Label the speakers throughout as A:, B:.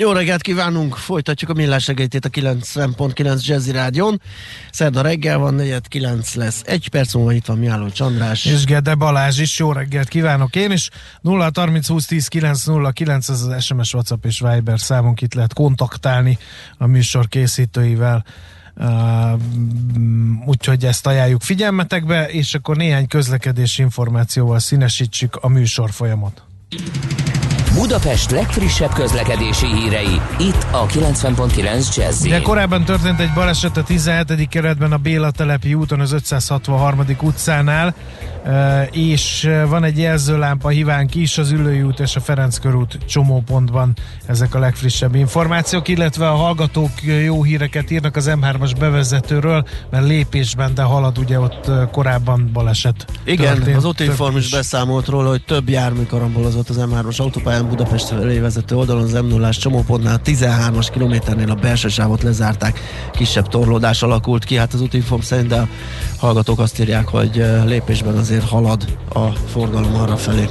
A: Jó reggelt kívánunk! Folytatjuk a millás segítét a 90.9 Jazzy Rádion. Szerda reggel van, 9 lesz. Egy perc múlva itt van Miálló Csandrás.
B: És Gede Balázs is. Jó reggelt kívánok én is. 0 30 20 10 9 0 9 ez az SMS, WhatsApp és Viber számunk itt lehet kontaktálni a műsor készítőivel. Uh, úgyhogy ezt ajánljuk figyelmetekbe, és akkor néhány közlekedési információval színesítsük a műsor folyamot.
C: Budapest legfrissebb közlekedési hírei, itt a 90.9 jazz
B: De korábban történt egy baleset a 17. keretben a Béla telepi úton az 563. utcánál, és van egy jelzőlámpa hívánk is az Ülői út és a Ferenc körút csomópontban ezek a legfrissebb információk, illetve a hallgatók jó híreket írnak az M3-as bevezetőről, mert lépésben, de halad ugye ott korábban baleset.
A: Igen, történt, az Otinform is beszámolt róla, hogy több jármű karambolozott az M3-as autópályán Budapest felé vezető oldalon az m 0 csomópontnál 13-as kilométernél a belső sávot lezárták, kisebb torlódás alakult ki, hát az Utinform szerint, a hallgatók azt írják, hogy lépésben azért halad a forgalom arra felé.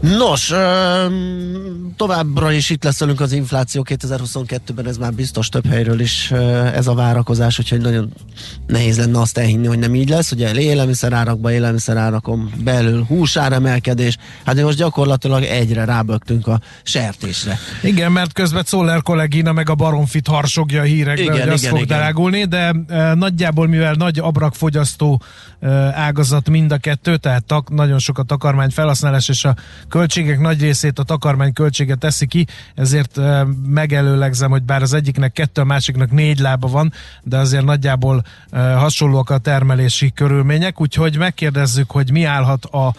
A: Nos, továbbra is itt lesz velünk az infláció 2022-ben, ez már biztos több helyről is ez a várakozás, úgyhogy nagyon nehéz lenne azt elhinni, hogy nem így lesz. Ugye élelmiszerárakban, élelmiszerárakon belül húsáremelkedés, hát mi most gyakorlatilag egyre rábögtünk a sertésre.
B: Igen, mert közben Czoller kollégina meg a baromfit harsogja a hírekben, igen, hogy igen, az igen, fog igen. drágulni, de e, nagyjából mivel nagy abrakfogyasztó e, ágazat mind a kettő, tehát tak, nagyon sok a takarmány felhasználás, és a költségek nagy részét a takarmány költsége teszi ki, ezért megelőlegzem, hogy bár az egyiknek kettő, a másiknak négy lába van, de azért nagyjából hasonlóak a termelési körülmények, úgyhogy megkérdezzük, hogy mi állhat a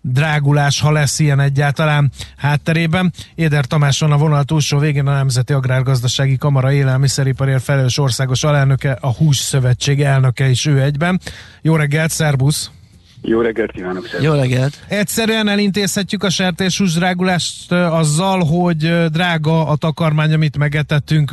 B: drágulás, ha lesz ilyen egyáltalán hátterében. Éder Tamás van a vonal túlsó végén a Nemzeti Agrárgazdasági Kamara élelmiszeriparért felelős országos alelnöke, a Hús Szövetség elnöke is ő egyben. Jó reggelt, szervusz!
D: Jó reggelt kívánok! Szerint.
A: Jó reggelt!
B: Egyszerűen elintézhetjük a sertéshús drágulást azzal, hogy drága a takarmány, amit megetettünk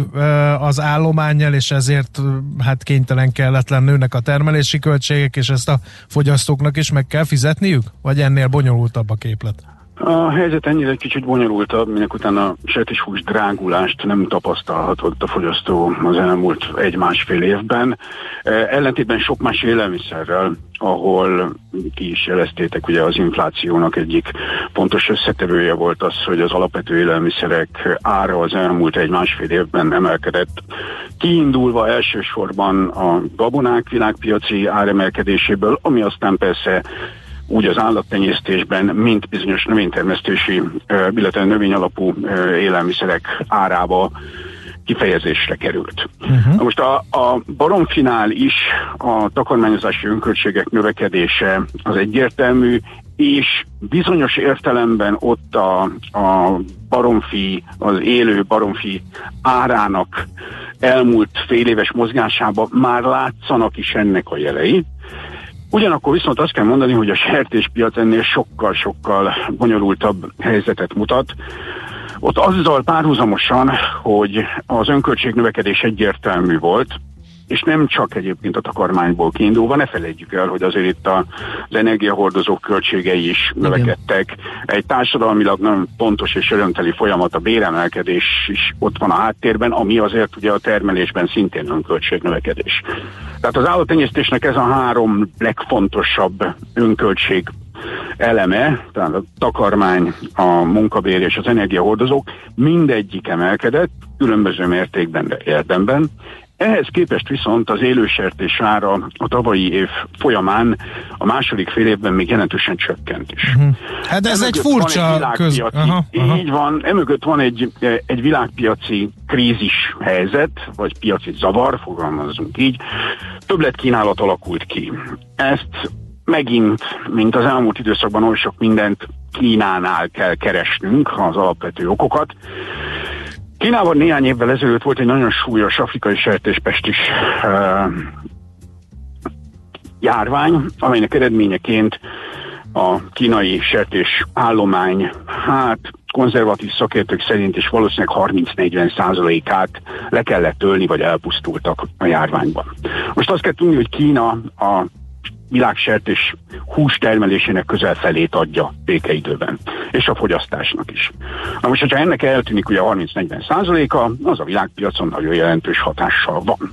B: az állományjal, és ezért hát kénytelen kelletlen nőnek a termelési költségek, és ezt a fogyasztóknak is meg kell fizetniük? Vagy ennél bonyolultabb a képlet?
D: A helyzet ennyire kicsit bonyolultabb, minek utána a sertéshús drágulást nem tapasztalhatott a fogyasztó az elmúlt egy-másfél évben. E, ellentétben sok más élelmiszerrel, ahol ki is jeleztétek, ugye az inflációnak egyik pontos összetevője volt az, hogy az alapvető élelmiszerek ára az elmúlt egy-másfél évben emelkedett. Kiindulva elsősorban a gabonák világpiaci áremelkedéséből, ami aztán persze úgy az állattenyésztésben, mint bizonyos növénytermesztési, illetve növényalapú élelmiszerek árába kifejezésre került. Uh-huh. Most a, a baromfinál is a takarmányozási önköltségek növekedése az egyértelmű, és bizonyos értelemben ott a, a baromfi, az élő baromfi árának elmúlt fél éves mozgásában már látszanak is ennek a jelei. Ugyanakkor viszont azt kell mondani, hogy a sertéspiac ennél sokkal-sokkal bonyolultabb helyzetet mutat. Ott azzal párhuzamosan, hogy az önköltség növekedés egyértelmű volt, és nem csak egyébként a takarmányból kiindulva, ne felejtjük el, hogy azért itt a, az energiahordozók költségei is növekedtek. Egy társadalmilag nagyon pontos és örömteli folyamat, a béremelkedés is ott van a háttérben, ami azért ugye a termelésben szintén önköltség növekedés. Tehát az állattenyésztésnek ez a három legfontosabb önköltség eleme, tehát a takarmány, a munkabér és az energiahordozók mindegyik emelkedett, különböző mértékben, de érdemben. Ehhez képest viszont az élősertés ára a tavalyi év folyamán a második fél évben még jelentősen csökkent is. Uh-huh.
B: Hát ez egy furcsa
D: egy köz... Aha, aha. Így van, emögött van egy, egy világpiaci krízis helyzet, vagy piaci zavar, fogalmazunk így. Többlet kínálat alakult ki. Ezt megint, mint az elmúlt időszakban oly sok mindent Kínánál kell keresnünk az alapvető okokat. Kínában néhány évvel ezelőtt volt egy nagyon súlyos afrikai sertéspest is uh, járvány, amelynek eredményeként a kínai sertés állomány, hát konzervatív szakértők szerint is valószínűleg 30-40 százalékát le kellett tölni, vagy elpusztultak a járványban. Most azt kell tudni, hogy Kína a világsertés hús termelésének közel felét adja békeidőben, és a fogyasztásnak is. Na most, hogyha ennek eltűnik ugye a 30-40 százaléka, az a világpiacon nagyon jelentős hatással van.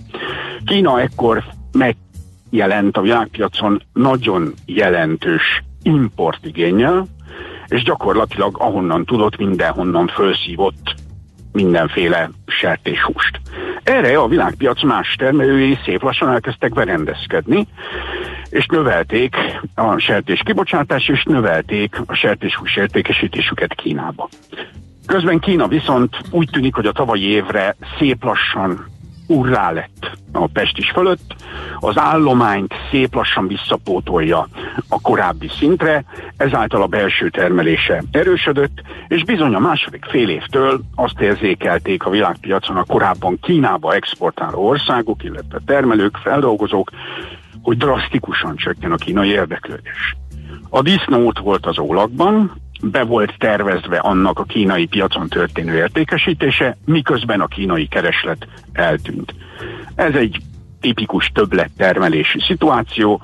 D: Kína ekkor megjelent a világpiacon nagyon jelentős importigényel, és gyakorlatilag ahonnan tudott, mindenhonnan felszívott mindenféle sertéshúst. Erre a világpiac más termelői szép lassan elkezdtek berendezkedni, és növelték a sertés kibocsátás, és növelték a sertéshús értékesítésüket Kínába. Közben Kína viszont úgy tűnik, hogy a tavalyi évre szép lassan urrá lett a Pestis fölött, az állományt szép lassan visszapótolja a korábbi szintre, ezáltal a belső termelése erősödött, és bizony a második fél évtől azt érzékelték a világpiacon a korábban Kínába exportáló országok, illetve termelők, feldolgozók, hogy drasztikusan csökken a kínai érdeklődés. A disznót volt az ólakban, be volt tervezve annak a kínai piacon történő értékesítése, miközben a kínai kereslet eltűnt. Ez egy tipikus többlettermelési szituáció,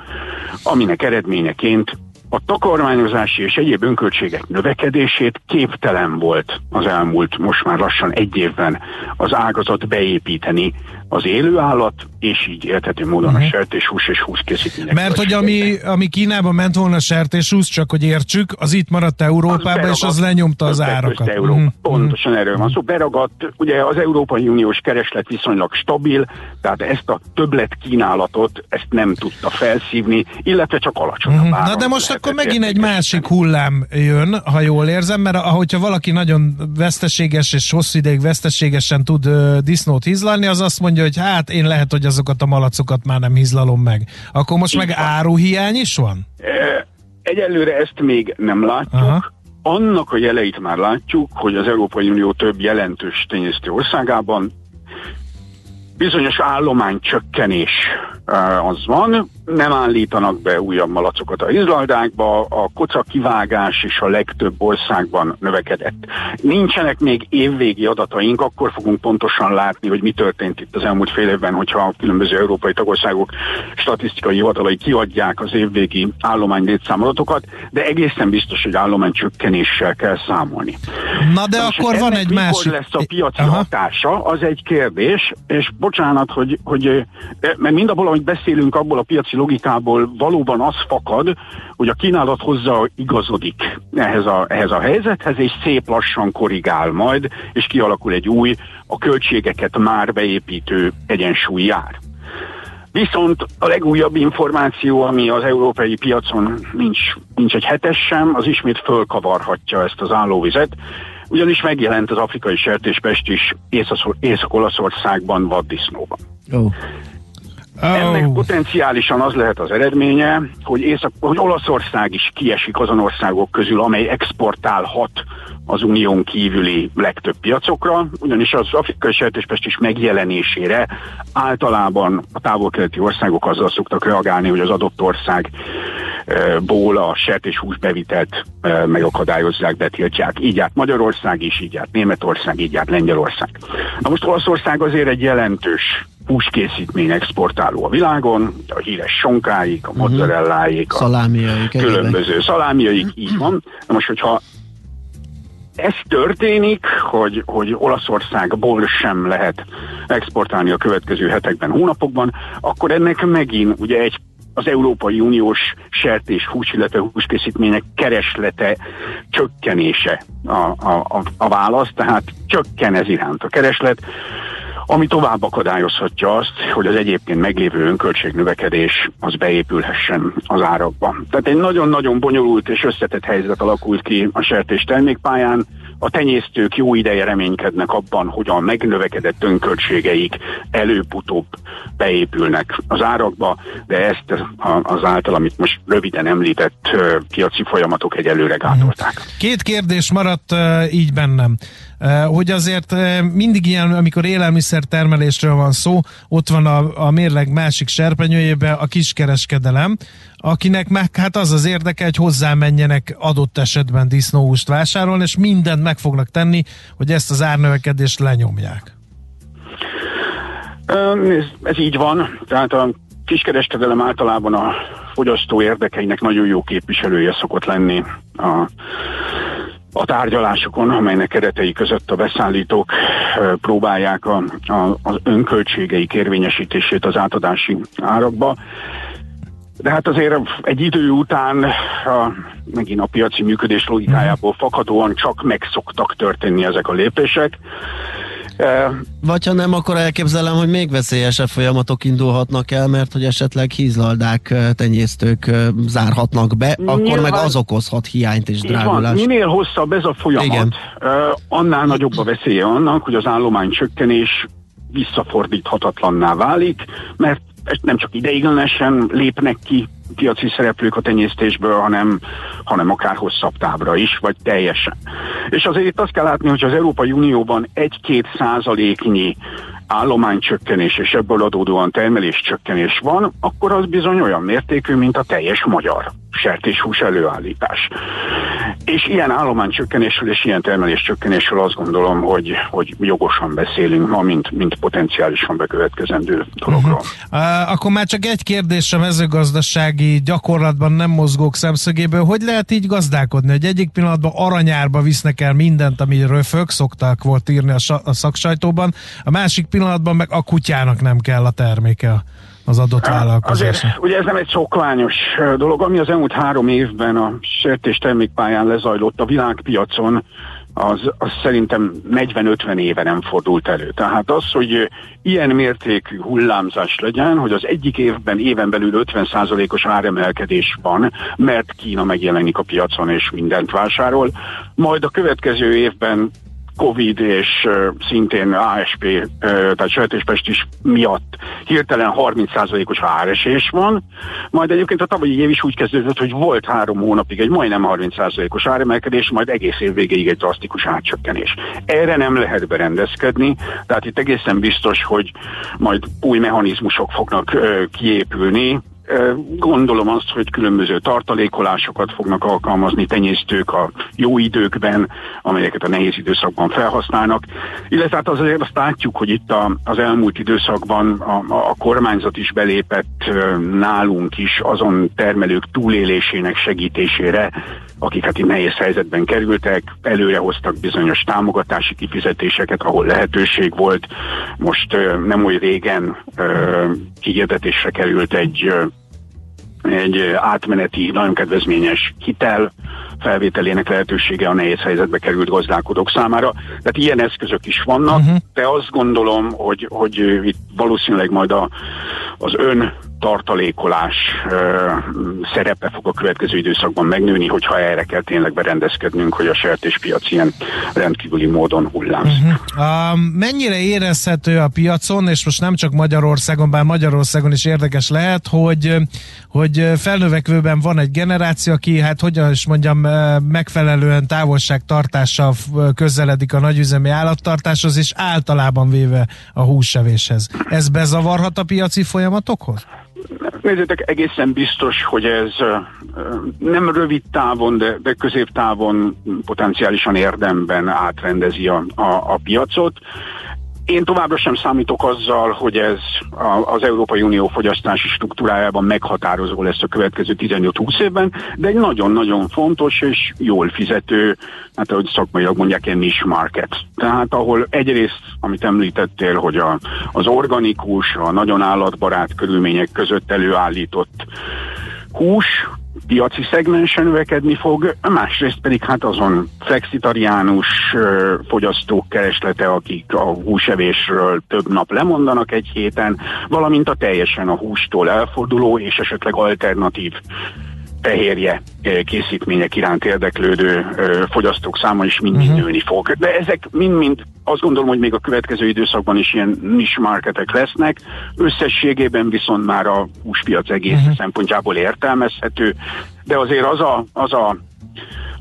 D: aminek eredményeként a takarmányozási és egyéb önköltségek növekedését képtelen volt az elmúlt most már lassan egy évben az ágazat beépíteni az élő állat, és így érthető módon uh-huh. a mhm. sertéshús és húskészítmények.
B: Mert hogy ami, ami Kínában ment volna sertéshús, csak hogy értsük, az itt maradt Európába, az és az lenyomta az árakat.
D: Európa. Uh-huh. Pontosan erről van szó. Szóval beragadt, ugye az Európai Uniós kereslet viszonylag stabil, tehát ezt a többlet kínálatot, ezt nem tudta felszívni, illetve csak alacsonyabb uh-huh.
B: Na de most akkor megint egy másik hullám jön, ha jól érzem, mert ahogyha valaki nagyon veszteséges és hosszú ideig veszteségesen tud disznót hízlalni, az azt mondja, hogy hát én lehet, hogy azokat a malacokat már nem hízlalom meg. Akkor most Így meg van. áruhiány is van?
D: Egyelőre ezt még nem látjuk. Aha. Annak a jeleit már látjuk, hogy az Európai Unió több jelentős tényeztő országában bizonyos állomány csökkenés az van, nem állítanak be újabb malacokat a izlaldákba, a koca kivágás is a legtöbb országban növekedett. Nincsenek még évvégi adataink, akkor fogunk pontosan látni, hogy mi történt itt az elmúlt fél évben, hogyha a különböző európai tagországok statisztikai hivatalai kiadják az évvégi állomány létszámadatokat, de egészen biztos, hogy állomány csökkenéssel kell számolni.
B: Na de, de akkor van egy másik...
D: lesz a piaci Aha. hatása, az egy kérdés, és bocsánat, hogy, hogy mert mindabból, amit beszélünk, abból a piaci logikából valóban az fakad, hogy a kínálat hozzá igazodik ehhez a, ehhez a helyzethez, és szép lassan korrigál majd, és kialakul egy új, a költségeket már beépítő egyensúly jár. Viszont a legújabb információ, ami az európai piacon nincs, nincs egy hetes sem, az ismét fölkavarhatja ezt az állóvizet, ugyanis megjelent az afrikai sertéspest is Észak-Olaszországban vaddisznóban. Oh. Oh. Ennek potenciálisan az lehet az eredménye, hogy, Észak, hogy Olaszország is kiesik azon országok közül, amely exportálhat az unión kívüli legtöbb piacokra, ugyanis az afrikai sertéspest is megjelenésére általában a távol-keleti országok azzal szoktak reagálni, hogy az adott ország ból a sertéshús bevitelt megakadályozzák, betiltják. Így járt Magyarország is, így járt Németország, így járt Lengyelország. Na most Olaszország azért egy jelentős húskészítmény exportáló a világon, a híres sonkáik, a mhm. mozzarelláik, a
A: szalámiaik,
D: különböző szalámiaik, így van. Na most, hogyha ez történik, hogy, hogy Olaszországból sem lehet exportálni a következő hetekben, hónapokban, akkor ennek megint ugye egy az Európai Uniós sertés hús, illetve húskészítmények kereslete csökkenése a, a, a válasz, tehát csökken ez iránt a kereslet, ami tovább akadályozhatja azt, hogy az egyébként meglévő önköltségnövekedés az beépülhessen az árakba. Tehát egy nagyon-nagyon bonyolult és összetett helyzet alakult ki a sertés termékpályán, a tenyésztők jó ideje reménykednek abban, hogy a megnövekedett önköltségeik előbb-utóbb beépülnek az árakba, de ezt az által, amit most röviden említett piaci folyamatok egyelőre gátolták.
B: Két kérdés maradt így bennem. Hogy azért mindig ilyen, amikor élelmiszer termelésről van szó, ott van a, a mérleg másik serpenyőjében a kiskereskedelem, akinek meg hát az az érdeke, hogy hozzá menjenek adott esetben disznóhúst vásárolni, és mindent meg fognak tenni, hogy ezt az árnövekedést lenyomják.
D: Ez, ez így van, tehát a kiskereskedelem általában a fogyasztó érdekeinek nagyon jó képviselője szokott lenni a a tárgyalásokon, amelynek keretei között a beszállítók próbálják a, a, az önköltségeik érvényesítését az átadási árakba. De hát azért egy idő után a, megint a piaci működés logikájából fakadóan csak meg szoktak történni ezek a lépések.
A: Vagy ha nem, akkor elképzelem, hogy még veszélyesebb folyamatok indulhatnak el, mert hogy esetleg hízlaldák, tenyésztők zárhatnak be, Nyilván, akkor meg az okozhat hiányt és drágulást.
D: Minél hosszabb ez a folyamat, Igen. annál nagyobb a veszélye annak, hogy az állomány csökkenés visszafordíthatatlanná válik, mert nem csak ideiglenesen lépnek ki piaci szereplők a tenyésztésből, hanem, hanem akár hosszabb távra is, vagy teljesen. És azért itt azt kell látni, hogy az Európai Unióban egy-két százaléknyi állománycsökkenés és ebből adódóan termeléscsökkenés van, akkor az bizony olyan mértékű, mint a teljes magyar sertéshús előállítás. És ilyen állománycsökkenésről és ilyen termeléscsökkenésről azt gondolom, hogy, hogy jogosan beszélünk ma, mint, mint potenciálisan bekövetkezendő dologról.
B: Uh-huh. akkor már csak egy kérdés a mezőgazdasági gyakorlatban nem mozgók szemszögéből. Hogy lehet így gazdálkodni, hogy egyik pillanatban aranyárba visznek el mindent, ami röfög, szokták volt írni a, a szaksajtóban, a másik pillanatban meg a kutyának nem kell a terméke az adott vállalkozás.
D: Azért, ugye ez nem egy szokványos dolog, ami az elmúlt három évben a sertés termékpályán lezajlott a világpiacon, az, az szerintem 40-50 éve nem fordult elő. Tehát az, hogy ilyen mértékű hullámzás legyen, hogy az egyik évben éven belül 50%-os áremelkedés van, mert Kína megjelenik a piacon és mindent vásárol, majd a következő évben Covid és szintén ASP, tehát Sejtéspest is miatt hirtelen 30%-os áresés van, majd egyébként a tavalyi év is úgy kezdődött, hogy volt három hónapig egy majdnem 30%-os áremelkedés, majd egész év végéig egy drasztikus átcsökkenés. Erre nem lehet berendezkedni, tehát itt egészen biztos, hogy majd új mechanizmusok fognak kiépülni, Gondolom azt, hogy különböző tartalékolásokat fognak alkalmazni tenyésztők a jó időkben, amelyeket a nehéz időszakban felhasználnak, illetve hát azért azt látjuk, hogy itt a, az elmúlt időszakban a, a kormányzat is belépett nálunk is azon termelők túlélésének segítésére, akik hát itt nehéz helyzetben kerültek, előre hoztak bizonyos támogatási kifizetéseket, ahol lehetőség volt. Most nem oly régen kihirdetésre került egy egy átmeneti, nagyon kedvezményes hitel felvételének lehetősége a nehéz helyzetbe került gazdálkodók számára. Tehát ilyen eszközök is vannak, uh-huh. de azt gondolom, hogy, hogy itt valószínűleg majd a, az ön tartalékolás szerepe fog a következő időszakban megnőni, hogyha erre kell tényleg berendezkednünk, hogy a sertéspiac ilyen rendkívüli módon hullámzik.
B: Uh-huh. Uh, mennyire érezhető a piacon, és most nem csak Magyarországon, bár Magyarországon is érdekes lehet, hogy, hogy felnövekvőben van egy generáció, aki hát hogyan is mondjam, megfelelően távolságtartással közeledik a nagyüzemi állattartáshoz, és általában véve a húsevéshez. Ez bezavarhat a piaci folyamatokhoz?
D: Nézzétek, egészen biztos, hogy ez nem rövid távon, de, de középtávon potenciálisan érdemben átrendezi a, a, a piacot. Én továbbra sem számítok azzal, hogy ez az Európai Unió fogyasztási struktúrájában meghatározó lesz a következő 15-20 évben, de egy nagyon-nagyon fontos és jól fizető, hát ahogy szakmailag mondják, egy niche market. Tehát ahol egyrészt, amit említettél, hogy a, az organikus, a nagyon állatbarát körülmények között előállított hús, piaci szegmensen növekedni fog, másrészt pedig hát azon flexitariánus fogyasztók kereslete, akik a húsevésről több nap lemondanak egy héten, valamint a teljesen a hústól elforduló és esetleg alternatív fehérje készítmények iránt érdeklődő fogyasztók száma is mind uh-huh. nőni fog. De ezek mind-mind azt gondolom, hogy még a következő időszakban is ilyen niche marketek lesznek, összességében viszont már a húspiac egész uh-huh. szempontjából értelmezhető, de azért az a, az a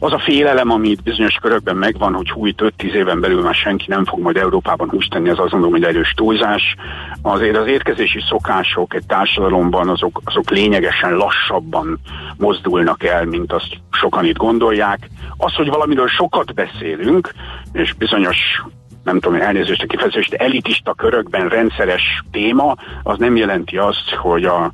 D: az a félelem, ami itt bizonyos körökben megvan, hogy hújt 5-10 éven belül már senki nem fog majd Európában húst tenni, az azt mondom, hogy erős túlzás. Azért az érkezési szokások egy társadalomban azok, azok lényegesen lassabban mozdulnak el, mint azt sokan itt gondolják. Az, hogy valamiről sokat beszélünk, és bizonyos nem tudom, elnézést a kifejezést, elitista körökben rendszeres téma, az nem jelenti azt, hogy a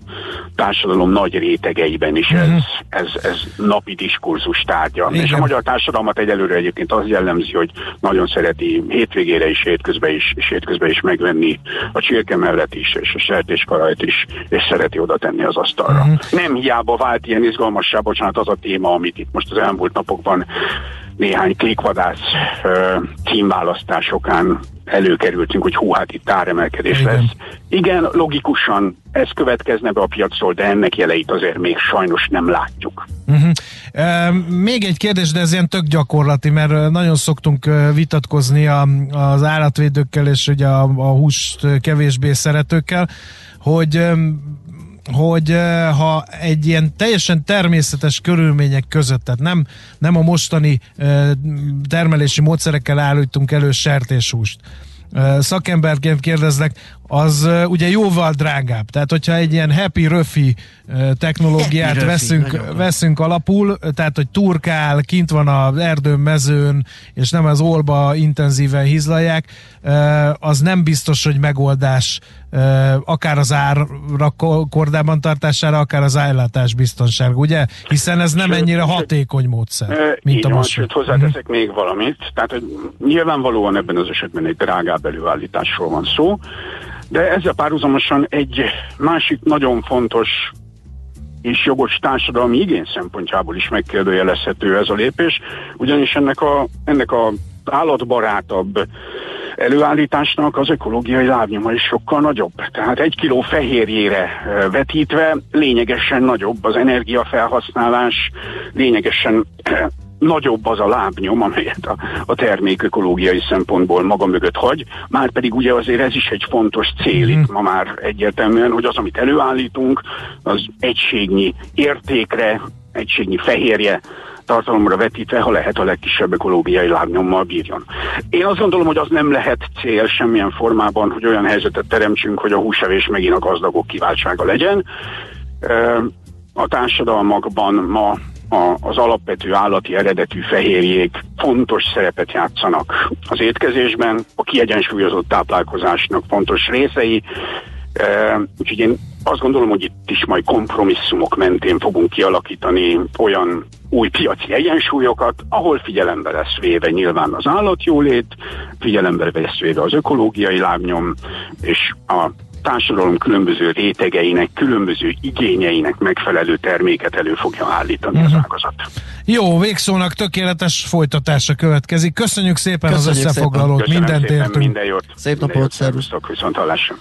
D: társadalom nagy rétegeiben is ez, uh-huh. ez, ez napi diskurzus tárgya. Igen. És a magyar társadalmat egyelőre egyébként az jellemzi, hogy nagyon szereti hétvégére is, hétközben is, és hétközben is megvenni a csirke mellett is, és a sertéskarajt is, és szereti oda tenni az asztalra. Uh-huh. Nem hiába vált ilyen izgalmassá, bocsánat, az a téma, amit itt most az elmúlt napokban néhány klikvadász címválasztásokán előkerültünk, hogy hú, hát itt áremelkedés Igen. lesz. Igen, logikusan ez következne be a piacról, de ennek jeleit azért még sajnos nem látjuk.
B: Uh-huh. E, még egy kérdés, de ez ilyen tök gyakorlati, mert nagyon szoktunk vitatkozni a, az állatvédőkkel és ugye a, a húst kevésbé szeretőkkel, hogy hogy ha egy ilyen teljesen természetes körülmények között, tehát nem, nem a mostani termelési módszerekkel állítunk elő sertéshúst, szakemberként kérdezlek, az ugye jóval drágább. Tehát, hogyha egy ilyen happy röfi technológiát happy veszünk, röfi, veszünk alapul, tehát, hogy turkál, kint van az erdőn, mezőn, és nem az olba intenzíven hizlalják, az nem biztos, hogy megoldás akár az ára kordában tartására, akár az ellátás biztonság, ugye? Hiszen ez nem ennyire hatékony módszer, mint a most.
D: Sőt, hozzáteszek uh-huh. még valamit. Tehát, hogy nyilvánvalóan ebben az esetben egy drágább előállításról van szó, de ezzel párhuzamosan egy másik nagyon fontos és jogos társadalmi igény szempontjából is megkérdőjelezhető ez a lépés, ugyanis ennek a, ennek a állatbarátabb előállításnak az ökológiai lábnyoma is sokkal nagyobb. Tehát egy kiló fehérjére vetítve lényegesen nagyobb az energiafelhasználás, lényegesen nagyobb az a lábnyom, amelyet a, a termék ökológiai szempontból maga mögött hagy, már pedig ugye azért ez is egy fontos cél itt mhm. ma már egyértelműen, hogy az, amit előállítunk, az egységnyi értékre, egységnyi fehérje tartalomra vetítve, ha lehet a legkisebb ökológiai lábnyommal bírjon. Én azt gondolom, hogy az nem lehet cél semmilyen formában, hogy olyan helyzetet teremtsünk, hogy a húsevés megint a gazdagok kiváltsága legyen. A társadalmakban ma a, az alapvető állati eredetű fehérjék fontos szerepet játszanak az étkezésben, a kiegyensúlyozott táplálkozásnak fontos részei, e, úgyhogy én azt gondolom, hogy itt is majd kompromisszumok mentén fogunk kialakítani olyan új piaci egyensúlyokat, ahol figyelembe lesz véve nyilván az állatjólét, figyelembe lesz véve az ökológiai lábnyom, és a társadalom különböző rétegeinek, különböző igényeinek megfelelő terméket elő fogja állítani uh-huh. az mhm. ágazat.
B: Jó, végszónak tökéletes folytatása következik. Köszönjük szépen Köszönjük az összefoglalót, mindent értünk.
D: Minden jót.
A: Szép napot, szervusztok.
D: Viszont hallásra.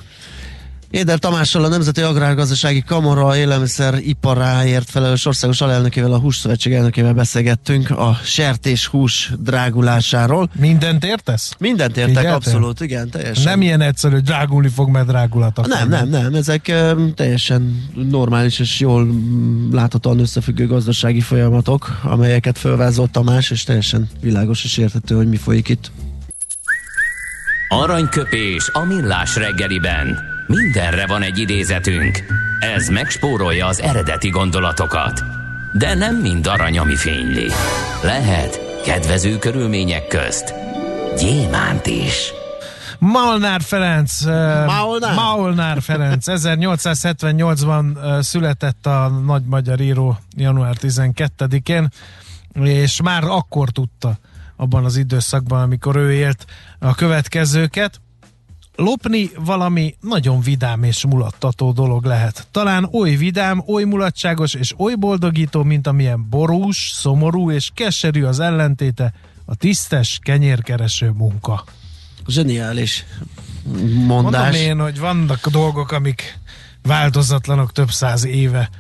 A: Éder Tamással a Nemzeti Agrárgazdasági Kamara élelmiszeriparáért felelős országos alelnökével, a Hússzövetség elnökével beszélgettünk a sertés hús drágulásáról.
B: Mindent értesz?
A: Mindent értek, Figyeltem? abszolút, igen, teljesen.
B: Nem ilyen egyszerű, hogy drágulni fog, mert drágulatok.
A: Nem, nem, nem, ezek teljesen normális és jól um, láthatóan összefüggő gazdasági folyamatok, amelyeket felvázolt Tamás, és teljesen világos és érthető, hogy mi folyik itt.
C: Aranyköpés a millás reggeliben. Mindenre van egy idézetünk. Ez megspórolja az eredeti gondolatokat. De nem mind arany, ami fényli. Lehet kedvező körülmények közt gyémánt is.
B: Malnár Ferenc, Maulnár? Maulnár Ferenc 1878-ban született a nagy magyar író január 12-én, és már akkor tudta abban az időszakban, amikor ő élt a következőket lopni valami nagyon vidám és mulattató dolog lehet. Talán oly vidám, oly mulatságos és oly boldogító, mint amilyen borús, szomorú és keserű az ellentéte a tisztes, kenyérkereső munka.
A: Zseniális mondás.
B: Mondom én, hogy vannak dolgok, amik változatlanok több száz éve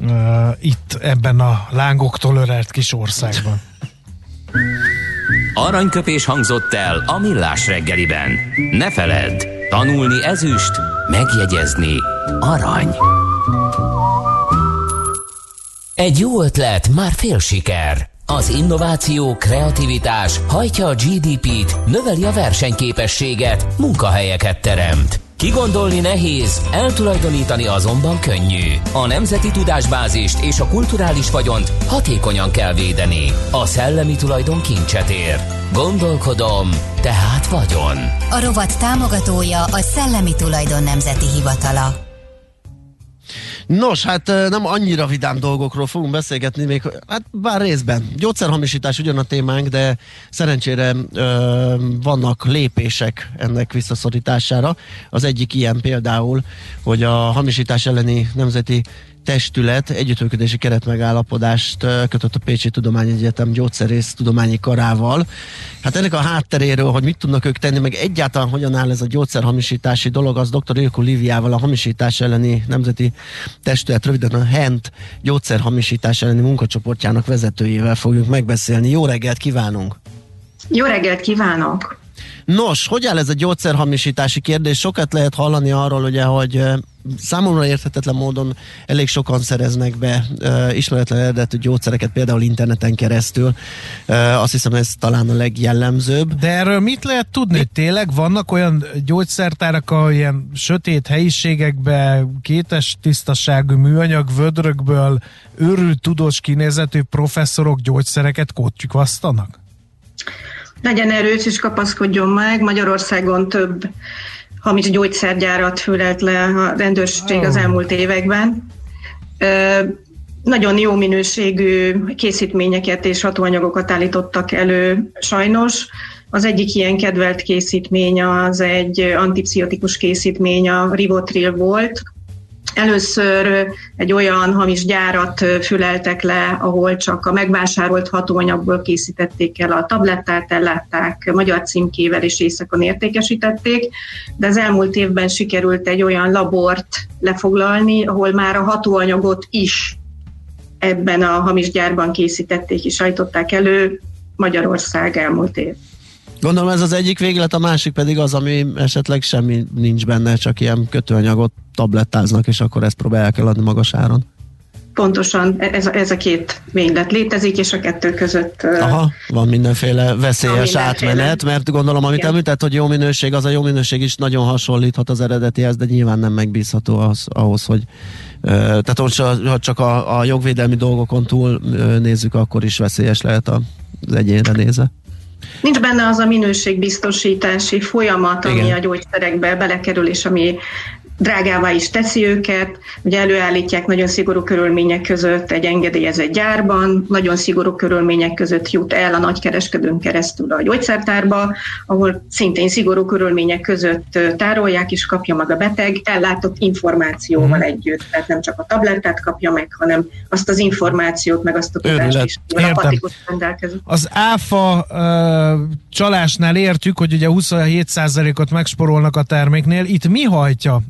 B: uh, itt ebben a lángoktól örelt kis országban.
C: Aranyköpés hangzott el a millás reggeliben. Ne feledd, tanulni ezüst, megjegyezni arany. Egy jó ötlet, már fél siker. Az innováció, kreativitás hajtja a GDP-t, növeli a versenyképességet, munkahelyeket teremt. Kigondolni nehéz, eltulajdonítani azonban könnyű. A nemzeti tudásbázist és a kulturális vagyont hatékonyan kell védeni. A szellemi tulajdon kincset ér. Gondolkodom, tehát vagyon.
E: A rovat támogatója a Szellemi Tulajdon Nemzeti Hivatala.
A: Nos, hát nem annyira vidám dolgokról fogunk beszélgetni, még hát bár részben. Gyógyszerhamisítás ugyan a témánk, de szerencsére ö, vannak lépések ennek visszaszorítására. Az egyik ilyen például, hogy a hamisítás elleni nemzeti testület együttműködési keretmegállapodást kötött a Pécsi Tudományegyetem gyógyszerész tudományi karával. Hát ennek a hátteréről, hogy mit tudnak ők tenni, meg egyáltalán hogyan áll ez a gyógyszerhamisítási dolog, az dr. Ilko Liviával, a hamisítás elleni nemzeti testület, röviden a HENT gyógyszerhamisítás elleni munkacsoportjának vezetőjével fogjuk megbeszélni. Jó reggelt kívánunk!
F: Jó reggelt kívánok!
A: Nos, hogy áll ez a gyógyszerhamisítási kérdés? Sokat lehet hallani arról, ugye, hogy számomra érthetetlen módon elég sokan szereznek be uh, ismeretlen eredetű gyógyszereket, például interneten keresztül. Uh, azt hiszem ez talán a legjellemzőbb.
B: De erről mit lehet tudni? Hogy tényleg vannak olyan gyógyszertárak, ahol ilyen sötét helyiségekben kétes tisztaságú műanyag vödrökből őrült tudós kinézetű professzorok gyógyszereket kótyukvasztanak?
F: Legyen erős és kapaszkodjon meg. Magyarországon több hamis gyógyszergyárat fülelt le a rendőrség az elmúlt években. Nagyon jó minőségű készítményeket és hatóanyagokat állítottak elő sajnos. Az egyik ilyen kedvelt készítmény az egy antipszichotikus készítmény, a Rivotril volt, Először egy olyan hamis gyárat füleltek le, ahol csak a megvásárolt hatóanyagból készítették el a tablettát, ellátták magyar címkével és éjszakon értékesítették, de az elmúlt évben sikerült egy olyan labort lefoglalni, ahol már a hatóanyagot is ebben a hamis gyárban készítették és sajtották elő Magyarország elmúlt év.
A: Gondolom ez az egyik véglet, a másik pedig az, ami esetleg semmi nincs benne, csak ilyen kötőanyagot tablettáznak, és akkor ezt próbálják eladni magas áron.
F: Pontosan ez a, ez a két véglet létezik, és a kettő között...
A: Aha, van mindenféle veszélyes van mindenféle. átmenet, mert gondolom, amit említett, hogy jó minőség, az a jó minőség is nagyon hasonlíthat az eredetihez, de nyilván nem megbízható az, ahhoz, hogy tehát ha csak a, a jogvédelmi dolgokon túl nézzük, akkor is veszélyes lehet az egyénre nézve.
F: Nincs benne az a minőségbiztosítási folyamat, ami Igen. a gyógyszerekbe belekerül, és ami drágává is teszi őket, ugye előállítják nagyon szigorú körülmények között egy engedélyezett gyárban, nagyon szigorú körülmények között jut el a nagykereskedőn keresztül a gyógyszertárba, ahol szintén szigorú körülmények között tárolják, és kapja meg a beteg ellátott információval mm. együtt. Tehát nem csak a tablettát kapja meg, hanem azt az információt, meg azt a tudást is, a
B: Az áfa uh, csalásnál értjük, hogy ugye 27%-ot megsporolnak a terméknél. Itt mi hajtja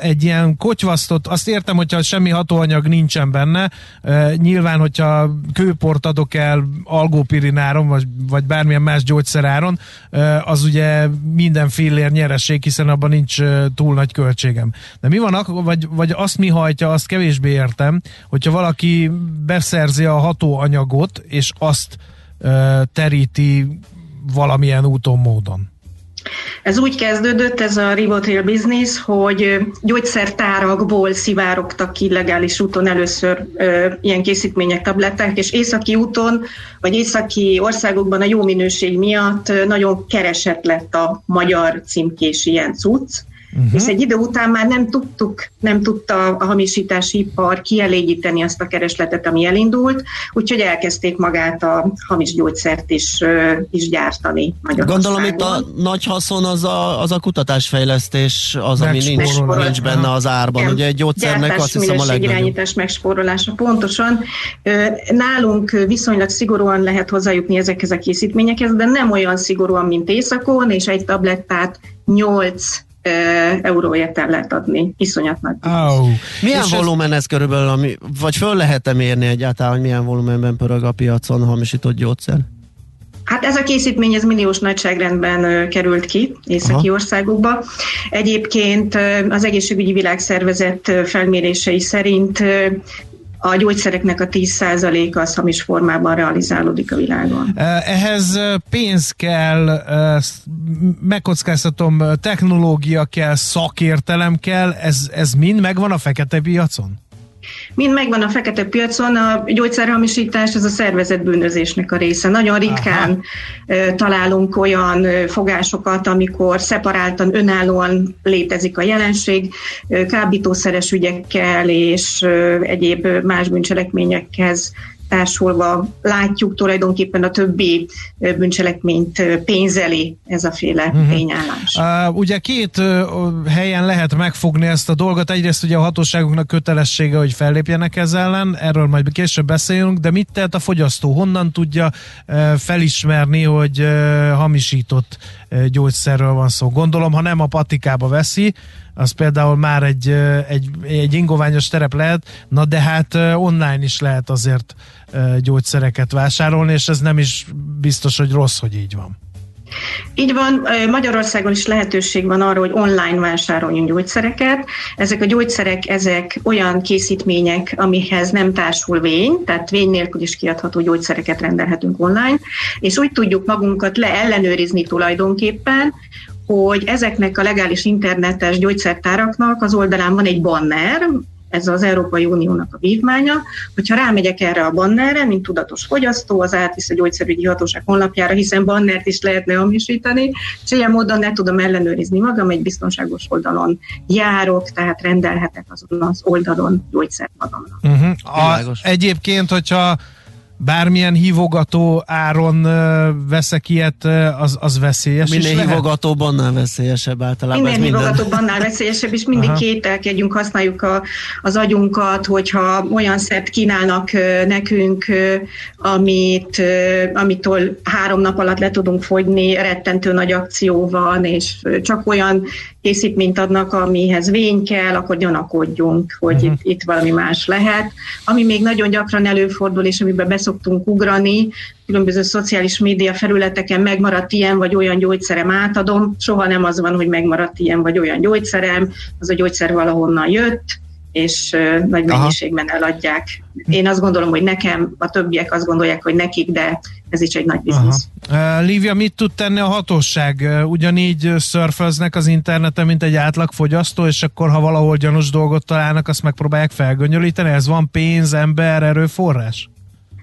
B: egy ilyen kotyvasztott, azt értem, hogyha semmi hatóanyag nincsen benne, nyilván, hogyha kőport adok el algópirináron, vagy, vagy bármilyen más gyógyszeráron, az ugye minden fillér nyereség, hiszen abban nincs túl nagy költségem. De mi van, vagy, vagy azt mi hajtja, azt kevésbé értem, hogyha valaki beszerzi a hatóanyagot, és azt teríti valamilyen úton, módon.
F: Ez úgy kezdődött, ez a Rivotril business, hogy gyógyszertárakból szivárogtak ki illegális úton először ö, ilyen készítmények, tabletták, és északi úton, vagy északi országokban a jó minőség miatt nagyon keresett lett a magyar címkés ilyen cucc. Uh-huh. És egy idő után már nem tudtuk, nem tudta a hamisítási ipar kielégíteni azt a keresletet, ami elindult, úgyhogy elkezdték magát a hamis gyógyszert is, is gyártani Magyarországon.
A: Gondolom itt a nagy haszon az a, az a kutatásfejlesztés, az, ami nincs, nincs benne az árban. Igen. Ugye egy gyógyszernek azt hiszem a legnagyobb.
F: irányítás megspórolása, pontosan. Nálunk viszonylag szigorúan lehet hozzájutni ezekhez a készítményekhez, de nem olyan szigorúan, mint északon, és egy tablettát 8 euróért el lehet adni. Iszonyat nagy.
A: Oh. Milyen És volumen ez, ez körülbelül, ami, vagy föl lehet-e mérni egyáltalán, hogy milyen volumenben pörög a piacon hamisított gyógyszer?
F: Hát ez a készítmény ez milliós nagyságrendben került ki északi Aha. országokba. Egyébként az egészségügyi világszervezet felmérései szerint a gyógyszereknek a 10%-a az hamis formában realizálódik a világon.
B: Ehhez pénz kell, megkockáztatom, technológia kell, szakértelem kell, ez, ez mind megvan a fekete piacon?
F: Mind megvan a fekete piacon, a gyógyszerhamisítás ez a szervezett bűnözésnek a része. Nagyon ritkán Aha. találunk olyan fogásokat, amikor szeparáltan, önállóan létezik a jelenség, kábítószeres ügyekkel és egyéb más bűncselekményekhez társulva látjuk tulajdonképpen a többi bűncselekményt pénzeli ez a féle uh-huh. tényállás.
B: Uh, ugye két uh, helyen lehet megfogni ezt a dolgot. Egyrészt ugye a hatóságoknak kötelessége, hogy fellépjenek ezzel ellen, erről majd később beszélünk, de mit tehet a fogyasztó? Honnan tudja uh, felismerni, hogy uh, hamisított uh, gyógyszerről van szó? Gondolom, ha nem a patikába veszi, az például már egy, egy, egy ingoványos terep lehet, na de hát online is lehet azért gyógyszereket vásárolni, és ez nem is biztos, hogy rossz, hogy így van.
F: Így van, Magyarországon is lehetőség van arra, hogy online vásároljunk gyógyszereket. Ezek a gyógyszerek, ezek olyan készítmények, amihez nem társul vény, tehát vény nélkül is kiadható gyógyszereket rendelhetünk online, és úgy tudjuk magunkat leellenőrizni tulajdonképpen, hogy ezeknek a legális internetes gyógyszertáraknak az oldalán van egy banner, ez az Európai Uniónak a vívmánya, hogyha rámegyek erre a bannerre, mint tudatos fogyasztó, az átvisz a gyógyszerügyi hatóság honlapjára, hiszen bannert is lehetne hamisítani, és ilyen módon ne tudom ellenőrizni magam, egy biztonságos oldalon járok, tehát rendelhetek azon az oldalon gyógyszert magamnak.
B: Uh-huh. A, egyébként, hogyha bármilyen hívogató áron veszek ilyet, az, az veszélyes
A: Minél hívogatóbb, annál veszélyesebb általában.
F: Minél hívogatóbb, annál veszélyesebb, és mindig Aha. kételkedjünk, használjuk a, az agyunkat, hogyha olyan szert kínálnak nekünk, amit, amitől három nap alatt le tudunk fogyni, rettentő nagy akció van, és csak olyan készítményt adnak, amihez vény kell, akkor gyanakodjunk, hogy uh-huh. itt, itt valami más lehet. Ami még nagyon gyakran előfordul, és amiben beszoktunk ugrani, különböző szociális média felületeken megmaradt ilyen vagy olyan gyógyszerem átadom, soha nem az van, hogy megmaradt ilyen vagy olyan gyógyszerem, az a gyógyszer valahonnan jött, és nagy mennyiségben Aha. eladják. Én azt gondolom, hogy nekem, a többiek azt gondolják, hogy nekik, de ez is egy nagy biznisz.
B: Uh, Lívia, mit tud tenni a hatóság? Ugyanígy szörföznek az interneten, mint egy átlag fogyasztó, és akkor ha valahol gyanús dolgot találnak, azt megpróbálják felgöngyölíteni? Ez van pénz, ember, erőforrás?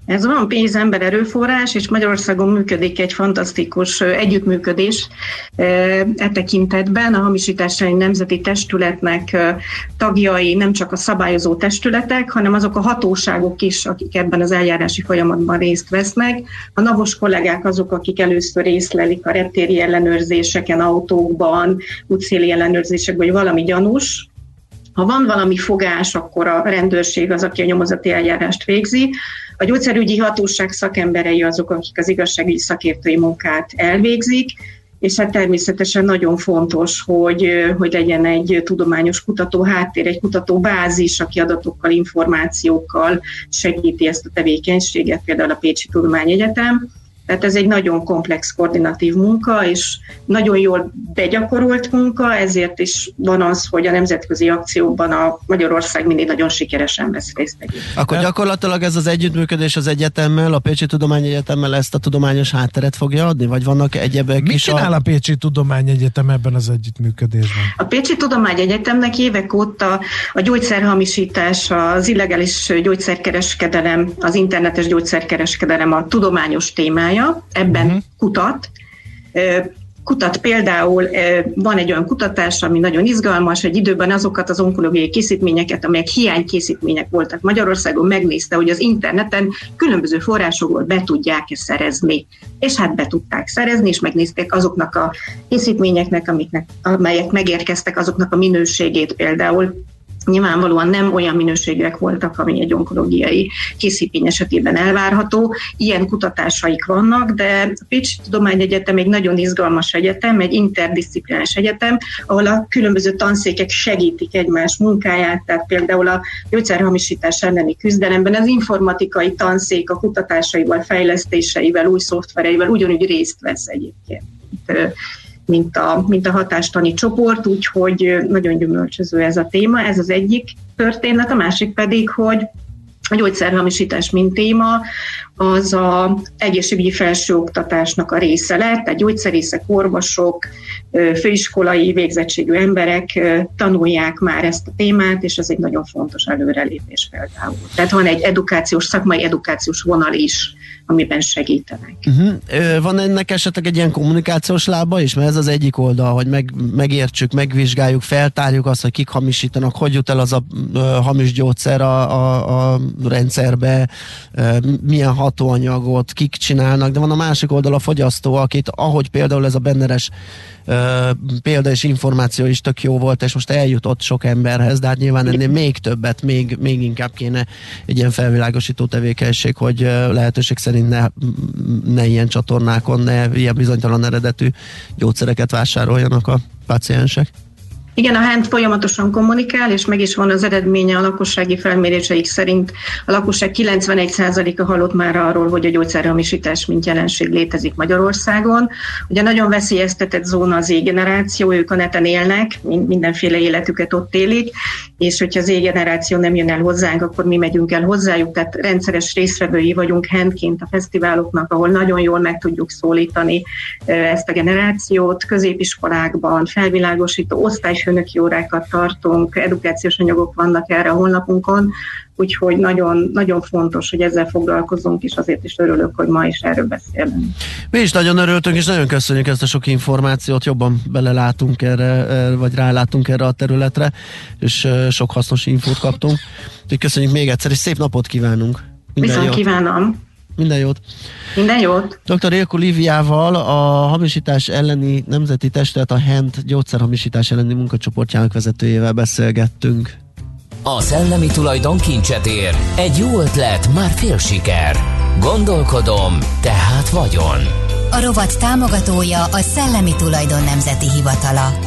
F: Ez van pénz, ember, erőforrás, és Magyarországon működik egy fantasztikus együttműködés e tekintetben. A hamisítási nemzeti testületnek tagjai nem csak a szabályozó testületek, hanem azok a hatóságok is, akik ebben az eljárási folyamatban részt vesznek. A navos kollégák azok, akik először részlelik a reptéri ellenőrzéseken, autókban, útszéli ellenőrzésekben, vagy valami gyanús, ha van valami fogás, akkor a rendőrség az, aki a nyomozati eljárást végzi. A gyógyszerügyi hatóság szakemberei azok, akik az igazságügyi szakértői munkát elvégzik, és hát természetesen nagyon fontos, hogy, hogy legyen egy tudományos kutató háttér, egy kutató bázis, aki adatokkal, információkkal segíti ezt a tevékenységet, például a Pécsi Tudományegyetem. Tehát ez egy nagyon komplex koordinatív munka, és nagyon jól begyakorolt munka, ezért is van az, hogy a nemzetközi akciókban a Magyarország mindig nagyon sikeresen vesz részt.
A: Akkor gyakorlatilag ez az együttműködés az egyetemmel, a Pécsi Tudományegyetemmel ezt a tudományos hátteret fogja adni, vagy vannak egyebek
B: Mit is? Mit csinál a... a Pécsi Tudományegyetem ebben az együttműködésben?
F: A Pécsi Tudományegyetemnek évek óta a gyógyszerhamisítás, az illegális gyógyszerkereskedelem, az internetes gyógyszerkereskedelem a tudományos témája, témája, ebben uh-huh. kutat. Kutat például, van egy olyan kutatás, ami nagyon izgalmas, egy időben azokat az onkológiai készítményeket, amelyek hiánykészítmények voltak Magyarországon, megnézte, hogy az interneten különböző forrásokból be tudják-e szerezni. És hát be tudták szerezni, és megnézték azoknak a készítményeknek, amiknek, amelyek megérkeztek, azoknak a minőségét például nyilvánvalóan nem olyan minőségek voltak, ami egy onkológiai készítmény esetében elvárható. Ilyen kutatásaik vannak, de a Pécsi Tudományegyetem egy nagyon izgalmas egyetem, egy interdisziplinális egyetem, ahol a különböző tanszékek segítik egymás munkáját, tehát például a gyógyszerhamisítás elleni küzdelemben az informatikai tanszék a kutatásaival, fejlesztéseivel, új szoftvereivel ugyanúgy részt vesz egyébként mint a, mint a hatástani csoport, úgyhogy nagyon gyümölcsöző ez a téma. Ez az egyik történet, a másik pedig, hogy a gyógyszerhamisítás, mint téma, az a egészségügyi felsőoktatásnak a része lett, tehát gyógyszerészek, orvosok, főiskolai végzettségű emberek tanulják már ezt a témát, és ez egy nagyon fontos előrelépés például. Tehát van egy edukációs, szakmai edukációs vonal is amiben segítenek.
A: Uh-huh. Van ennek esetleg egy ilyen kommunikációs lába is? Mert ez az egyik oldal, hogy meg, megértsük, megvizsgáljuk, feltárjuk azt, hogy kik hamisítanak, hogy jut el az a uh, hamis gyógyszer a, a, a rendszerbe, milyen hatóanyagot, kik csinálnak, de van a másik oldal a fogyasztó, akit ahogy például ez a benneres példa és információ is tök jó volt, és most eljutott sok emberhez, de hát nyilván ennél még többet, még, még inkább kéne egy ilyen felvilágosító tevékenység, hogy lehetőség szerint ne, ne ilyen csatornákon, ne ilyen bizonytalan eredetű gyógyszereket vásároljanak a paciensek.
F: Igen, a HENT folyamatosan kommunikál, és meg is van az eredménye a lakossági felméréseik szerint. A lakosság 91%-a hallott már arról, hogy a gyógyszerhamisítás mint jelenség létezik Magyarországon. Ugye nagyon veszélyeztetett zóna az égeneráció, ők a neten élnek, mindenféle életüket ott élik, és hogyha az égeneráció nem jön el hozzánk, akkor mi megyünk el hozzájuk, tehát rendszeres résztvevői vagyunk HENT-ként a fesztiváloknak, ahol nagyon jól meg tudjuk szólítani ezt a generációt, középiskolákban, felvilágosító osztály főnöki órákat tartunk, edukációs anyagok vannak erre a honlapunkon, úgyhogy nagyon, nagyon fontos, hogy ezzel foglalkozunk, és azért is örülök, hogy ma is erről beszélünk.
A: Mi is nagyon örültünk, és nagyon köszönjük ezt a sok információt, jobban belelátunk erre, vagy rálátunk erre a területre, és sok hasznos infót kaptunk. Úgyhogy köszönjük még egyszer, és szép napot kívánunk!
F: Minden Viszont jót. kívánom!
A: Minden jót!
F: Minden jót!
A: Dr. Élko Liviával, a hamisítás elleni nemzeti testület, a HENT gyógyszerhamisítás elleni munkacsoportjának vezetőjével beszélgettünk.
C: A szellemi tulajdon kincset ér. Egy jó ötlet, már fél siker. Gondolkodom, tehát vagyon.
E: A rovat támogatója a Szellemi Tulajdon Nemzeti Hivatala.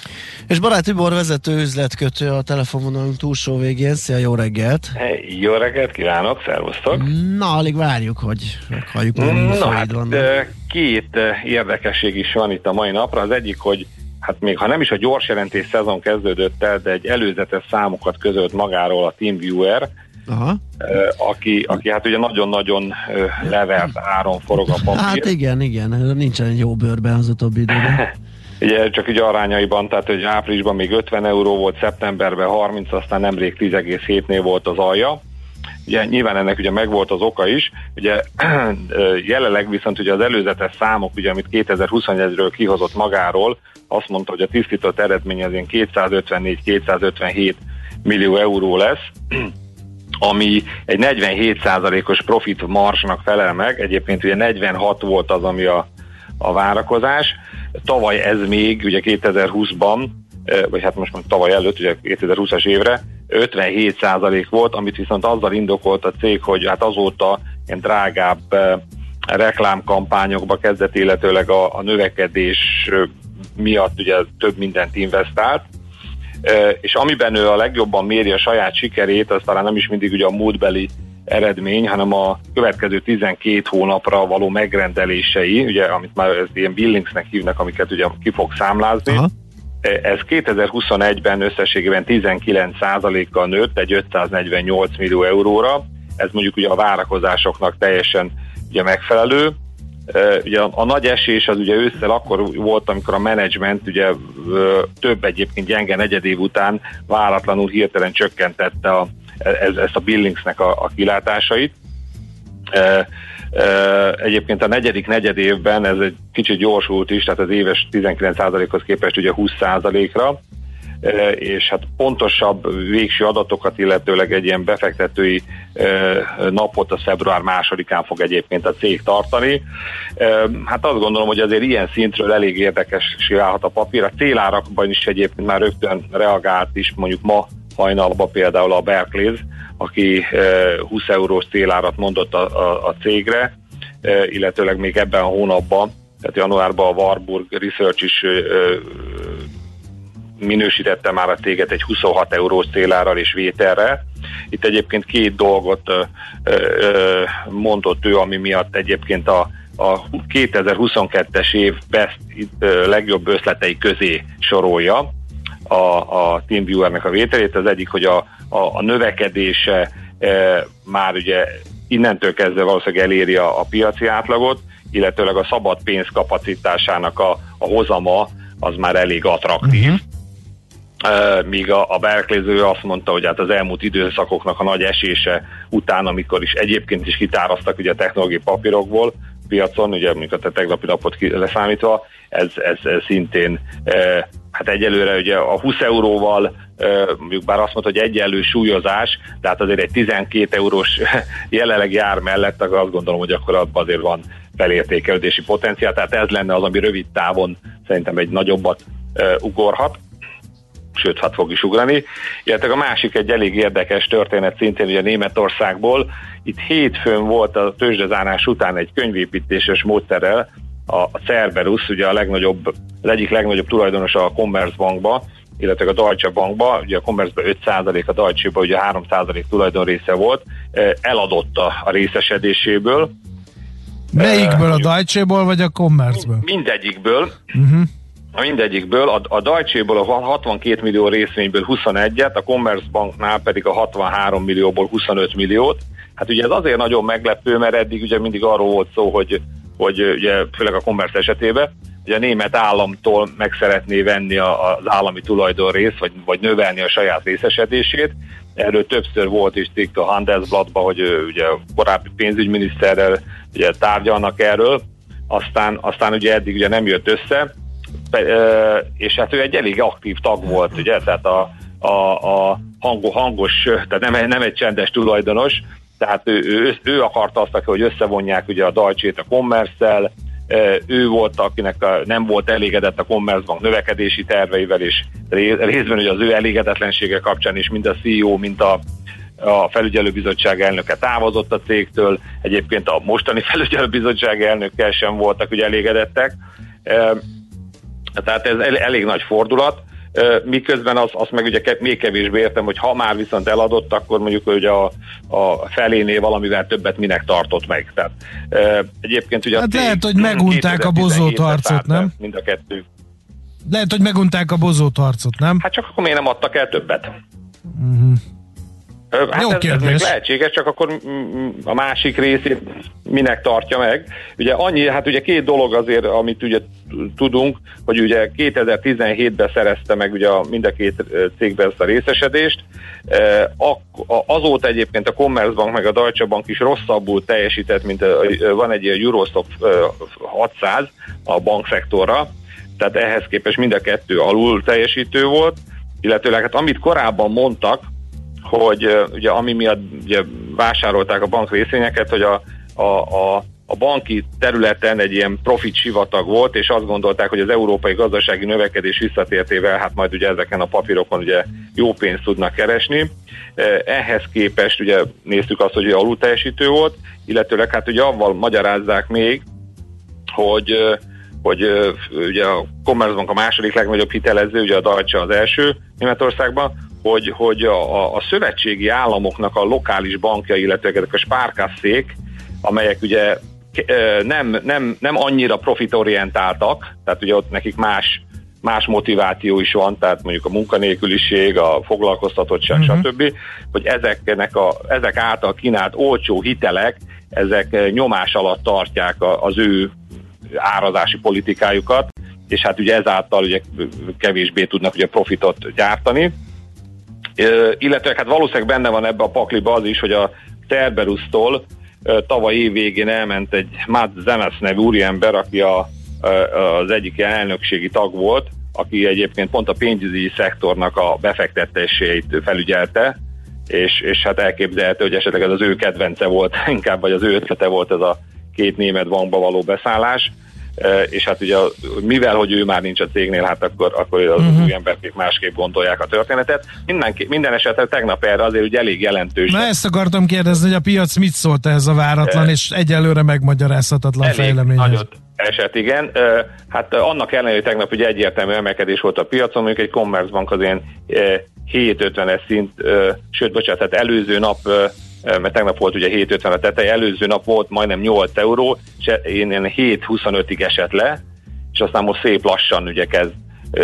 A: És Barát Tibor vezető üzletkötő a telefonvonalunk túlsó végén. Szia, jó reggelt!
G: Hey, jó reggelt kívánok, szervusztok!
A: Na, alig várjuk, hogy meghalljuk, hogy
G: Na, hát, vannak. Két érdekesség is van itt a mai napra. Az egyik, hogy hát még ha nem is a gyors jelentés szezon kezdődött el, de egy előzetes számokat közölt magáról a TeamViewer, Aha. Aki, aki hát ugye nagyon-nagyon levert áron forog a papír.
A: Hát igen, igen, nincsen egy jó bőrben az utóbbi időben.
G: Ugye csak így arányaiban, tehát hogy áprilisban még 50 euró volt, szeptemberben 30, aztán nemrég 10,7-nél volt az alja. Ugye nyilván ennek ugye megvolt az oka is, ugye jelenleg viszont ugye az előzetes számok, ugye amit 2021-ről kihozott magáról, azt mondta, hogy a tisztított eredmény az ilyen 254-257 millió euró lesz, ami egy 47%-os profit marsnak felel meg, egyébként ugye 46 volt az, ami a, a várakozás, Tavaly ez még, ugye 2020-ban, vagy hát most már tavaly előtt, ugye 2020-as évre 57% volt, amit viszont azzal indokolt a cég, hogy hát azóta ilyen drágább reklámkampányokba kezdett, illetőleg a, a növekedés miatt ugye több mindent investált, és amiben ő a legjobban méri a saját sikerét, az talán nem is mindig ugye a múltbeli eredmény, hanem a következő 12 hónapra való megrendelései, ugye, amit már ez ilyen billingsnek hívnak, amiket ugye ki fog számlázni. Aha. Ez 2021-ben összességében 19%-kal nőtt egy 548 millió euróra, ez mondjuk ugye a várakozásoknak teljesen ugye megfelelő. Ugye a, a nagy esés az ugye ősszel akkor volt, amikor a menedzsment ugye több egyébként gyenge negyedév után váratlanul hirtelen csökkentette a ez, ezt a Billingsnek a, a kilátásait. Egyébként a negyedik negyed évben ez egy kicsit gyorsult is, tehát az éves 19%-hoz képest ugye 20%-ra, és hát pontosabb végső adatokat, illetőleg egy ilyen befektetői napot a február másodikán fog egyébként a cég tartani. Hát azt gondolom, hogy azért ilyen szintről elég érdekes válhat a papír. A célárakban is egyébként már rögtön reagált is, mondjuk ma hajnalban például a Berkeley, aki 20 eurós célárat mondott a, a, a cégre, illetőleg még ebben a hónapban, tehát januárban a Warburg Research is minősítette már a téget egy 26 eurós célárral és vételre. Itt egyébként két dolgot mondott ő, ami miatt egyébként a, a 2022-es év best, legjobb összletei közé sorolja a, a TeamViewer-nek a vételét. Az egyik, hogy a, a, a növekedése e, már ugye innentől kezdve valószínűleg eléri a, a piaci átlagot, illetőleg a szabad pénz kapacitásának a, a hozama az már elég attraktív. Uh-huh míg a, a Berkeley azt mondta, hogy hát az elmúlt időszakoknak a nagy esése után, amikor is egyébként is kitáraztak ugye a technológiai papírokból piacon, ugye mondjuk a tegnapi napot leszámítva, ez, ez, ez szintén hát egyelőre ugye a 20 euróval mondjuk bár azt mondta, hogy egyenlő súlyozás, de hát azért egy 12 eurós jelenleg jár mellett, akkor azt gondolom, hogy akkor abban azért van felértékelődési potenciál, tehát ez lenne az, ami rövid távon szerintem egy nagyobbat ugorhat sőt, hat fog is ugrani. Illetve a másik egy elég érdekes történet szintén ugye Németországból. Itt hétfőn volt a tőzsdezárás után egy könyvépítéses módszerrel a Cerberus, ugye a legnagyobb, az egyik legnagyobb tulajdonos a Commerzbankba, illetve a Deutsche Bankba, ugye a Commerzba 5%, a Deutsche-ba ugye 3% tulajdon része volt, eladott a részesedéséből.
B: Melyikből, a Deutsche-ból vagy a Commerzből?
G: Mindegyikből. Uh-huh mindegyikből, a, a Deutsche-ból a 62 millió részvényből 21-et, a Commerzbanknál pedig a 63 millióból 25 milliót. Hát ugye ez azért nagyon meglepő, mert eddig ugye mindig arról volt szó, hogy, hogy ugye főleg a Commerz esetében, hogy a német államtól meg szeretné venni a, az állami tulajdonrészt, vagy, vagy növelni a saját részesedését. Erről többször volt is cikk a Handelsblattban, hogy ugye korábbi pénzügyminiszterrel ugye tárgyalnak erről, aztán, aztán ugye eddig ugye nem jött össze, és hát ő egy elég aktív tag volt, ugye, tehát a, a, a hango, hangos, tehát nem, nem egy csendes tulajdonos, tehát ő, ő, ő akarta azt, hogy összevonják ugye a Deutsche-t a commerce ő volt, akinek nem volt elégedett a Commerzbank növekedési terveivel, és részben ugye az ő elégedetlensége kapcsán is mind a CEO, mint a, a felügyelőbizottság elnöke távozott a cégtől, egyébként a mostani felügyelőbizottság elnökkel sem voltak ugye elégedettek. Tehát ez elég nagy fordulat, miközben az, azt meg ugye még kevésbé értem, hogy ha már viszont eladott, akkor mondjuk hogy a, a felénél valamivel többet minek tartott meg. Tehát egyébként ugye
B: hát lehet, hogy megunták a bozót harcot, nem?
G: Mind a kettő.
B: Lehet, hogy megunták a bozót harcot, nem?
G: Hát csak akkor miért nem adtak el többet? Uh-huh. Hát Jó ez, ez még lehetséges, csak akkor a másik részét minek tartja meg. Ugye annyi, hát ugye két dolog azért, amit ugye tudunk, hogy ugye 2017-ben szerezte meg ugye a, mind a cégben ezt a részesedést. Azóta egyébként a Commerzbank meg a Deutsche Bank is rosszabbul teljesített, mint van egy ilyen Eurostop 600 a bankszektorra, tehát ehhez képest mind a kettő alul teljesítő volt, illetőleg hát amit korábban mondtak, hogy ugye ami miatt ugye vásárolták a bank részvényeket, hogy a, a, a, a banki területen egy ilyen profit sivatag volt, és azt gondolták, hogy az európai gazdasági növekedés visszatértével, hát majd ugye ezeken a papírokon ugye jó pénzt tudnak keresni. Ehhez képest ugye néztük azt, hogy alul volt, illetőleg hát ugye avval magyarázzák még, hogy hogy ugye a Commerzbank a második legnagyobb hitelező, ugye a Deutsche az első Németországban, hogy, hogy a, a szövetségi államoknak a lokális bankja, illetve ezek a spárkasszék, amelyek ugye nem, nem, nem annyira profitorientáltak, tehát ugye ott nekik más, más motiváció is van, tehát mondjuk a munkanélküliség, a foglalkoztatottság, uh-huh. stb., hogy ezeknek a, ezek által kínált olcsó hitelek, ezek nyomás alatt tartják az ő árazási politikájukat, és hát ugye ezáltal ugye kevésbé tudnak ugye profitot gyártani, illetve hát valószínűleg benne van ebbe a pakliba az is, hogy a Cerberus-tól tavaly év végén elment egy Matt Zemes nevű úriember, aki a, az egyik elnökségi tag volt, aki egyébként pont a pénzügyi szektornak a befektetését felügyelte, és, és hát elképzelhető, hogy esetleg ez az ő kedvence volt inkább, vagy az ő ötlete volt ez a két német bankba való beszállás, és hát ugye mivel, hogy ő már nincs a cégnél, hát akkor, akkor az uh-huh. új emberek másképp gondolják a történetet. Minden, minden esetre tegnap erre azért ugye elég jelentős.
B: Na ezt akartam kérdezni, hogy a piac mit szólt ez a váratlan és egyelőre megmagyarázhatatlan elég fejlemény.
G: Nagyot eset, igen. Hát annak ellenére, hogy tegnap ugye egyértelmű emelkedés volt a piacon, mondjuk egy Commerzbank az ilyen 750-es szint, sőt, bocsánat, tehát előző nap mert tegnap volt ugye 750 a teteje, előző nap volt majdnem 8 euró, és én 7.25-ig esett le, és aztán most szép lassan ugye kezd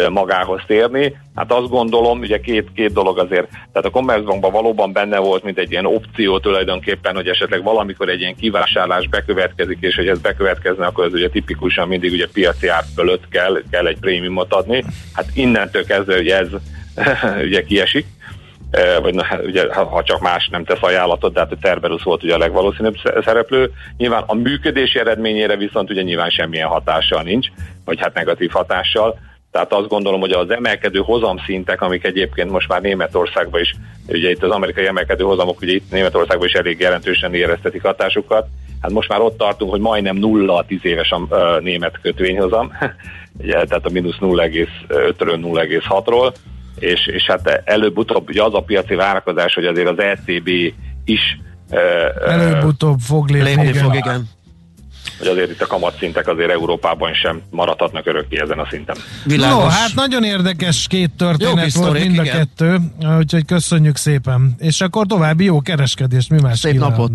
G: magához térni. Hát azt gondolom, ugye két, két dolog azért, tehát a Commerzbankban valóban benne volt, mint egy ilyen opció tulajdonképpen, hogy esetleg valamikor egy ilyen kivásárlás bekövetkezik, és hogy ez bekövetkezne, akkor ez ugye tipikusan mindig ugye piaci ár fölött kell, kell egy prémiumot adni. Hát innentől kezdve, hogy ez ugye kiesik, vagy na, hát ugye, ha csak más nem tesz ajánlatot, de hát a Cerberus volt ugye a legvalószínűbb szereplő. Nyilván a működési eredményére viszont ugye nyilván semmilyen hatással nincs, vagy hát negatív hatással. Tehát azt gondolom, hogy az emelkedő hozamszintek, amik egyébként most már Németországban is, ugye itt az amerikai emelkedő hozamok, ugye itt Németországban is elég jelentősen éreztetik hatásukat, hát most már ott tartunk, hogy majdnem nulla a 10 éves a német kötvényhozam, ugye, tehát a mínusz 0,5-ről 0,6-ról, és, és hát előbb-utóbb ugye az a piaci várakozás, hogy azért az ECB is
B: előbb-utóbb fog lépni,
A: fog, igen
G: hogy azért itt a kamatszintek azért Európában sem maradhatnak örökké ezen a szinten.
B: Világos. No, hát nagyon érdekes két történet jó volt mind a igen. kettő, úgyhogy köszönjük szépen. És akkor további jó kereskedést, mi más
A: Szép napot.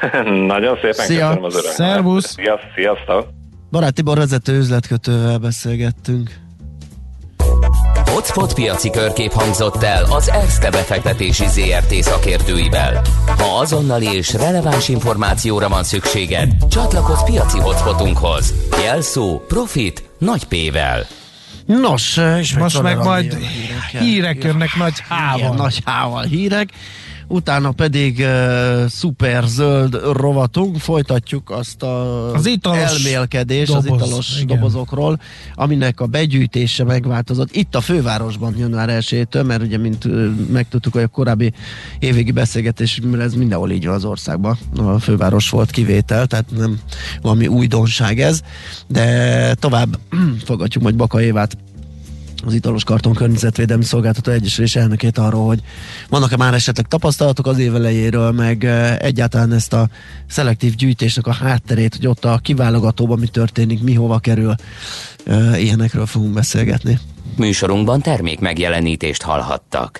G: nagyon szépen Szia. köszönöm az örömet.
B: Szervusz.
G: Sziasztok.
A: Barát Tibor vezető üzletkötővel beszélgettünk.
C: Hotspot piaci körkép hangzott el az ESZTE befektetési ZRT szakértőivel. Ha azonnali és releváns információra van szükséged, csatlakozz piaci hotspotunkhoz. Jelszó Profit nagy P-vel.
A: Nos, és
B: most meg majd hírek, hírek jönnek nagy hával. Igen,
A: nagy hával hírek utána pedig uh, szuper zöld rovatunk, folytatjuk azt a
B: az
A: elmélkedést doboz, az italos igen. dobozokról, aminek a begyűjtése megváltozott. Itt a fővárosban január 1 mert ugye, mint uh, megtudtuk, hogy a korábbi évvégi beszélgetésünkben ez mindenhol így van az országban. A főváros volt kivétel, tehát nem valami újdonság ez, de tovább fogadjuk majd Baka Évát az Italos Karton Környezetvédelmi Szolgáltató Egyesülés elnökét arról, hogy vannak-e már esetleg tapasztalatok az évelejéről, meg egyáltalán ezt a szelektív gyűjtésnek a hátterét, hogy ott a kiválogatóban mi történik, mi hova kerül, ilyenekről fogunk beszélgetni.
C: Műsorunkban termék megjelenítést hallhattak.